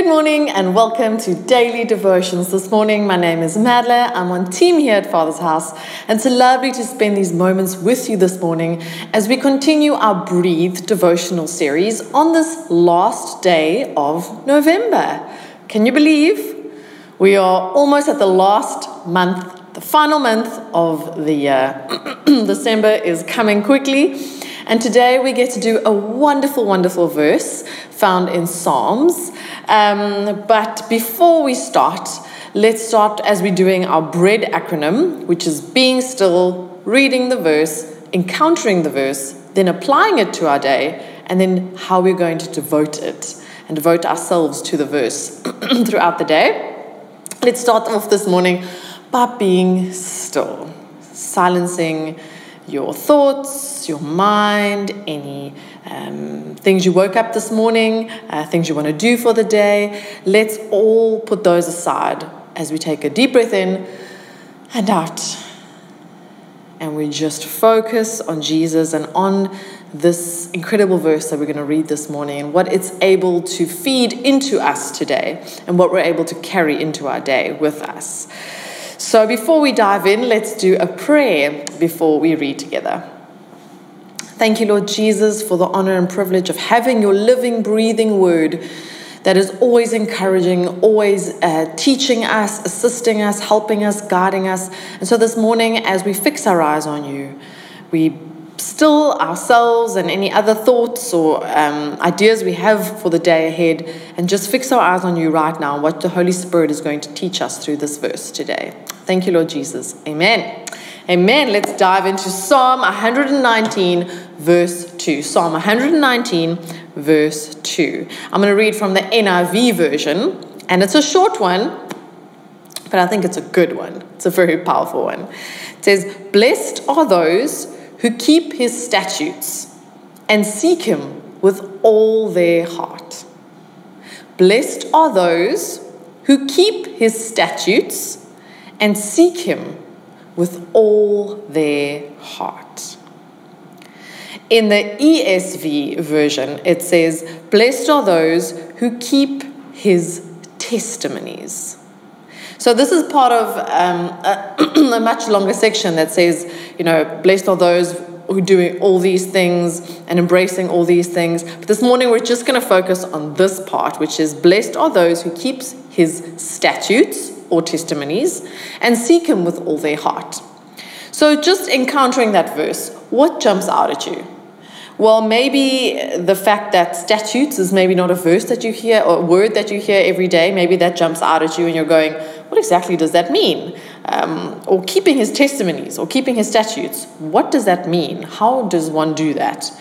Good morning and welcome to Daily Devotions. This morning, my name is Madla. I'm on team here at Father's House, and it's lovely to spend these moments with you this morning as we continue our Breathe devotional series on this last day of November. Can you believe we are almost at the last month, the final month of the year? December is coming quickly. And today we get to do a wonderful, wonderful verse found in Psalms. Um, but before we start, let's start as we're doing our BREAD acronym, which is being still, reading the verse, encountering the verse, then applying it to our day, and then how we're going to devote it and devote ourselves to the verse throughout the day. Let's start off this morning by being still, silencing your thoughts, your mind, any um, things you woke up this morning, uh, things you want to do for the day. Let's all put those aside as we take a deep breath in and out. And we just focus on Jesus and on this incredible verse that we're going to read this morning and what it's able to feed into us today and what we're able to carry into our day with us. So before we dive in, let's do a prayer before we read together. Thank you, Lord Jesus, for the honor and privilege of having your living, breathing word that is always encouraging, always uh, teaching us, assisting us, helping us, guiding us. And so this morning, as we fix our eyes on you, we still ourselves and any other thoughts or um, ideas we have for the day ahead and just fix our eyes on you right now, what the Holy Spirit is going to teach us through this verse today. Thank you, Lord Jesus. Amen. Amen. Let's dive into Psalm 119, verse 2. Psalm 119, verse 2. I'm going to read from the NIV version, and it's a short one, but I think it's a good one. It's a very powerful one. It says, Blessed are those who keep his statutes and seek him with all their heart. Blessed are those who keep his statutes and seek him with all their heart. In the ESV version, it says, Blessed are those who keep his testimonies. So this is part of um, a, a, much longer section that says, you know, blessed are those who do all these things and embracing all these things. But this morning we're just going to focus on this part, which is blessed are those who keeps his statutes or testimonies and seek him with all their heart. So just encountering that verse, what jumps out at you? Well, maybe the fact that statutes is maybe not a verse that you hear or a word that you hear every day, maybe that jumps out at you and you're going, what exactly does that mean? Um, or keeping his testimonies or keeping his statutes, what does that mean? How does one do that?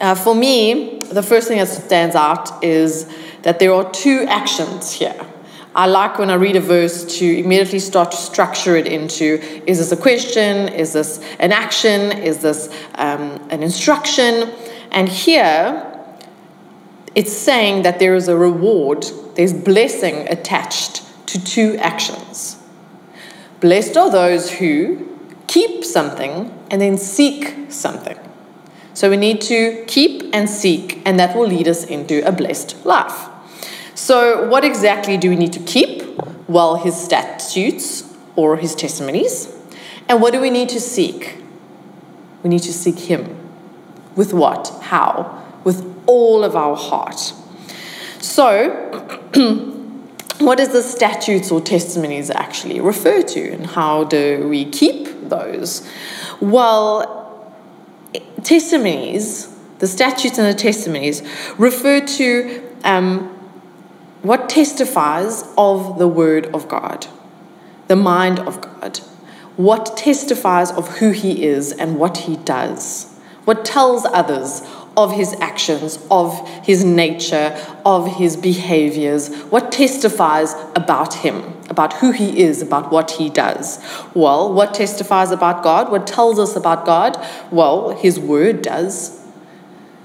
Uh, for me, the first thing that stands out is that there are two actions here. I like when I read a verse to immediately start to structure it into is this a question? Is this an action? Is this um, an instruction? And here, it's saying that there is a reward, there's blessing attached to two actions. Blessed are those who keep something and then seek something. So we need to keep and seek, and that will lead us into a blessed life. So, what exactly do we need to keep? Well, his statutes or his testimonies. And what do we need to seek? We need to seek him. With what? How? With all of our heart. So, what does the statutes or testimonies actually refer to, and how do we keep those? Well, testimonies, the statutes and the testimonies, refer to um, what testifies of the Word of God, the mind of God? What testifies of who He is and what He does? What tells others of His actions, of His nature, of His behaviors? What testifies about Him, about who He is, about what He does? Well, what testifies about God? What tells us about God? Well, His Word does.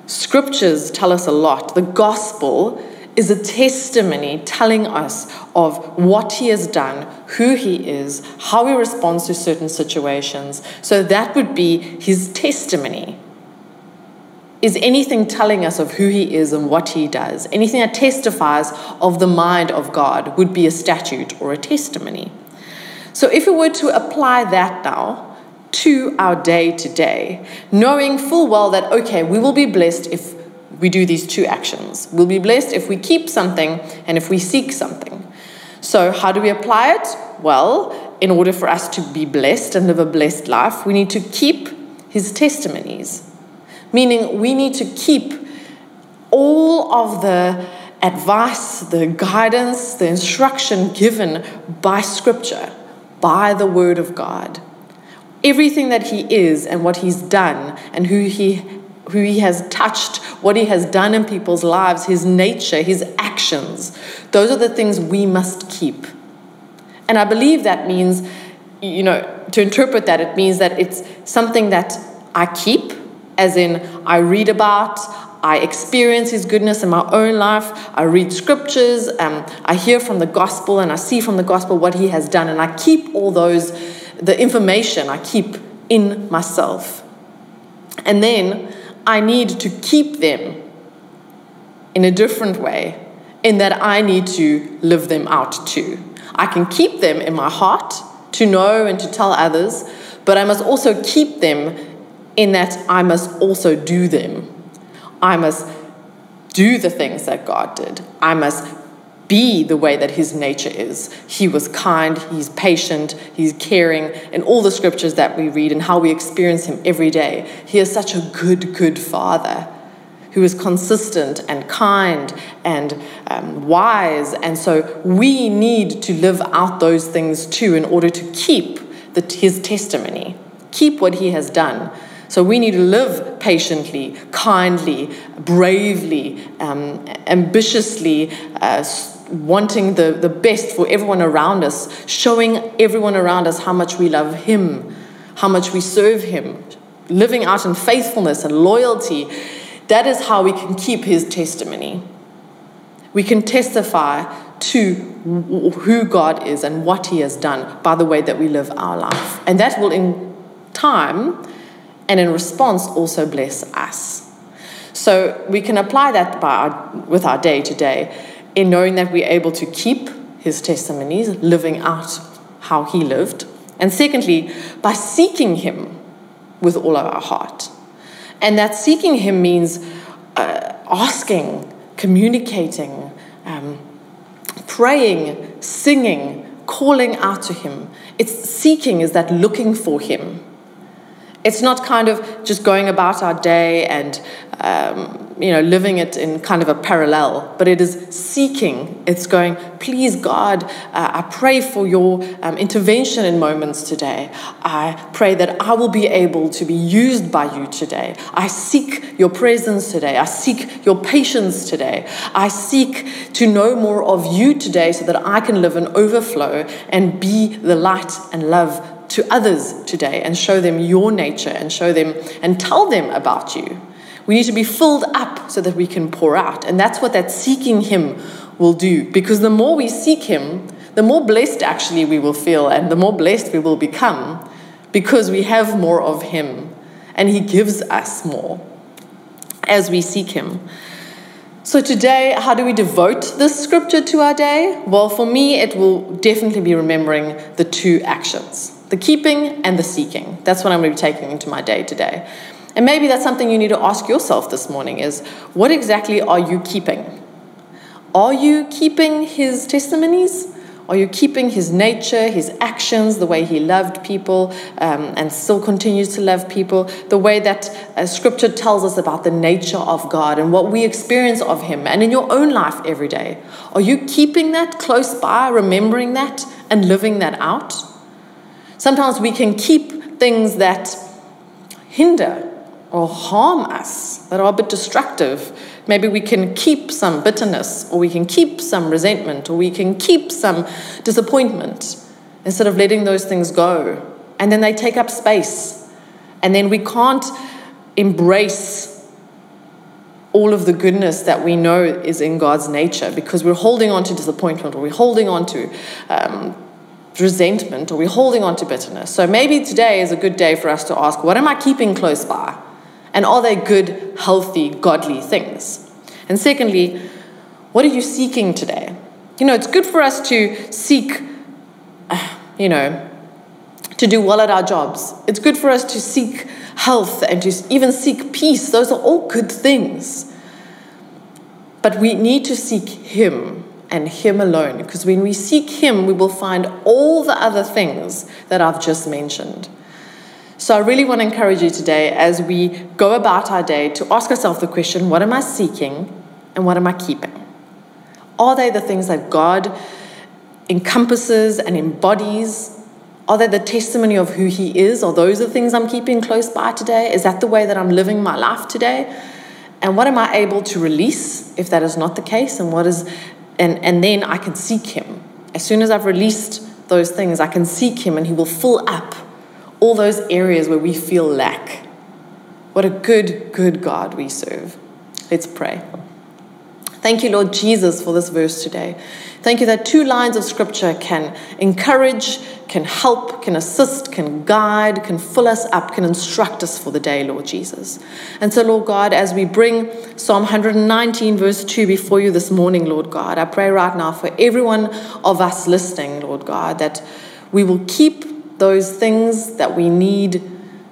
Scriptures tell us a lot. The gospel is a testimony telling us of what he has done, who he is, how he responds to certain situations. So that would be his testimony. is anything telling us of who he is and what he does, anything that testifies of the mind of God, would be a statute or a testimony. So if we were to apply that now to our day to day, knowing full well that, okay, we will be blessed if we do these two actions. We'll be blessed if we keep something and if we seek something. So, how do we apply it? Well, in order for us to be blessed and live a blessed life, we need to keep his testimonies. Meaning, we need to keep all of the advice, the guidance, the instruction given by Scripture, by the Word of God. Everything that He is and what He's done and who He who he has touched, what he has done in people's lives, his nature, his actions. Those are the things we must keep. And I believe that means, you know, to interpret that, it means that it's something that I keep, as in I read about, I experience His goodness in my own life. I read scriptures, um, I hear from the gospel, and I see from the gospel what He has done. And I keep all those, the information I keep in myself. And then I need to keep them in a different way, in that I need to live them out too. I can keep them in my heart to know and to tell others, but I must also keep them in that I must also do them. I must do the things that God did. I must be the way that his nature is. He was kind, he's patient, he's caring, in all the scriptures that we read and how we experience him every day. He is such a good, good father who is consistent and kind and um, wise. And so we need to live out those things too in order to keep the, his testimony, keep what he has done. So we need to live patiently, kindly, bravely, um, ambitiously, uh, wanting the, the best for everyone around us, showing everyone around us how much we love Him, how much we serve Him, living out in faithfulness and loyalty. That is how we can keep His testimony. We can testify to who God is and what He has done by the way that we live our life. And that will, in time and in response, also bless us. So we can apply that by our, with our day to day in knowing that we're able to keep his testimonies, living out how he lived. And secondly, by seeking him with all of our heart. And that seeking him means uh, asking, communicating, um, praying, singing, calling out to him. It's seeking is that looking for him. It's not kind of just going about our day and um, you know, living it in kind of a parallel, but it is seeking. It's going, please, God, uh, I pray for your um, intervention in moments today. I pray that I will be able to be used by you today. I seek your presence today. I seek your patience today. I seek to know more of you today so that I can live in overflow and be the light and love to others today and show them your nature and show them and tell them about you. We need to be filled up so that we can pour out. And that's what that seeking Him will do. Because the more we seek Him, the more blessed actually we will feel, and the more blessed we will become because we have more of Him and He gives us more as we seek Him. So, today, how do we devote this scripture to our day? Well, for me, it will definitely be remembering the two actions the keeping and the seeking. That's what I'm going to be taking into my day today. And maybe that's something you need to ask yourself this morning is what exactly are you keeping? Are you keeping his testimonies? Are you keeping his nature, his actions, the way he loved people um, and still continues to love people, the way that uh, scripture tells us about the nature of God and what we experience of him, and in your own life every day? Are you keeping that close by, remembering that, and living that out? Sometimes we can keep things that hinder or harm us, that are a bit destructive. Maybe we can keep some bitterness, or we can keep some resentment, or we can keep some disappointment instead of letting those things go. And then they take up space. And then we can't embrace all of the goodness that we know is in God's nature because we're holding on to disappointment, or we're holding on to um, resentment, or we're holding on to bitterness. So maybe today is a good day for us to ask, what am I keeping close by? And are they good, healthy, godly things? And secondly, what are you seeking today? You know, it's good for us to seek, you know, to do well at our jobs. It's good for us to seek health and to even seek peace. Those are all good things. But we need to seek Him and Him alone, because when we seek Him, we will find all the other things that I've just mentioned. So I really want to encourage you today as we go about our day to ask ourselves the question what am I seeking and what am I keeping? Are they the things that God encompasses and embodies? Are they the testimony of who He is? Are those the things I'm keeping close by today? Is that the way that I'm living my life today? And what am I able to release if that is not the case? And what is and, and then I can seek him. As soon as I've released those things, I can seek him and he will fill up all those areas where we feel lack. What a good, good God we serve. Let's pray. Thank you, Lord Jesus, for this verse today. Thank you that two lines of scripture can encourage, can help, can assist, can guide, can fill us up, can instruct us for the day, Lord Jesus. And so, Lord God, as we bring Psalm 119, verse 2 before you this morning, Lord God, I pray right now for everyone of us listening, Lord God, that we will keep those things that we need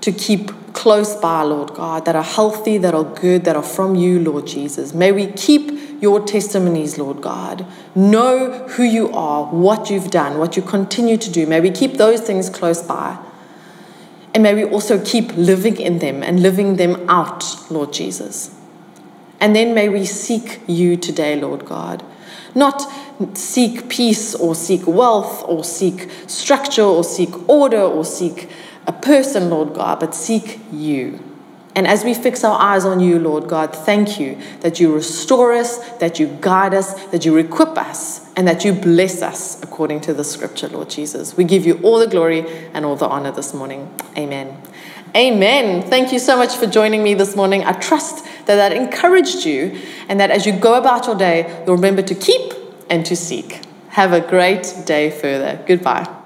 to keep close by, Lord God, that are healthy, that are good, that are from you, Lord Jesus. May we keep your testimonies, Lord God. Know who you are, what you've done, what you continue to do. May we keep those things close by. And may we also keep living in them and living them out, Lord Jesus. And then may we seek you today, Lord God. Not seek peace or seek wealth or seek structure or seek order or seek a person, Lord God, but seek you. And as we fix our eyes on you, Lord God, thank you that you restore us, that you guide us, that you equip us, and that you bless us according to the scripture, Lord Jesus. We give you all the glory and all the honor this morning. Amen. Amen. Thank you so much for joining me this morning. I trust that that encouraged you and that as you go about your day, you'll remember to keep and to seek. Have a great day further. Goodbye.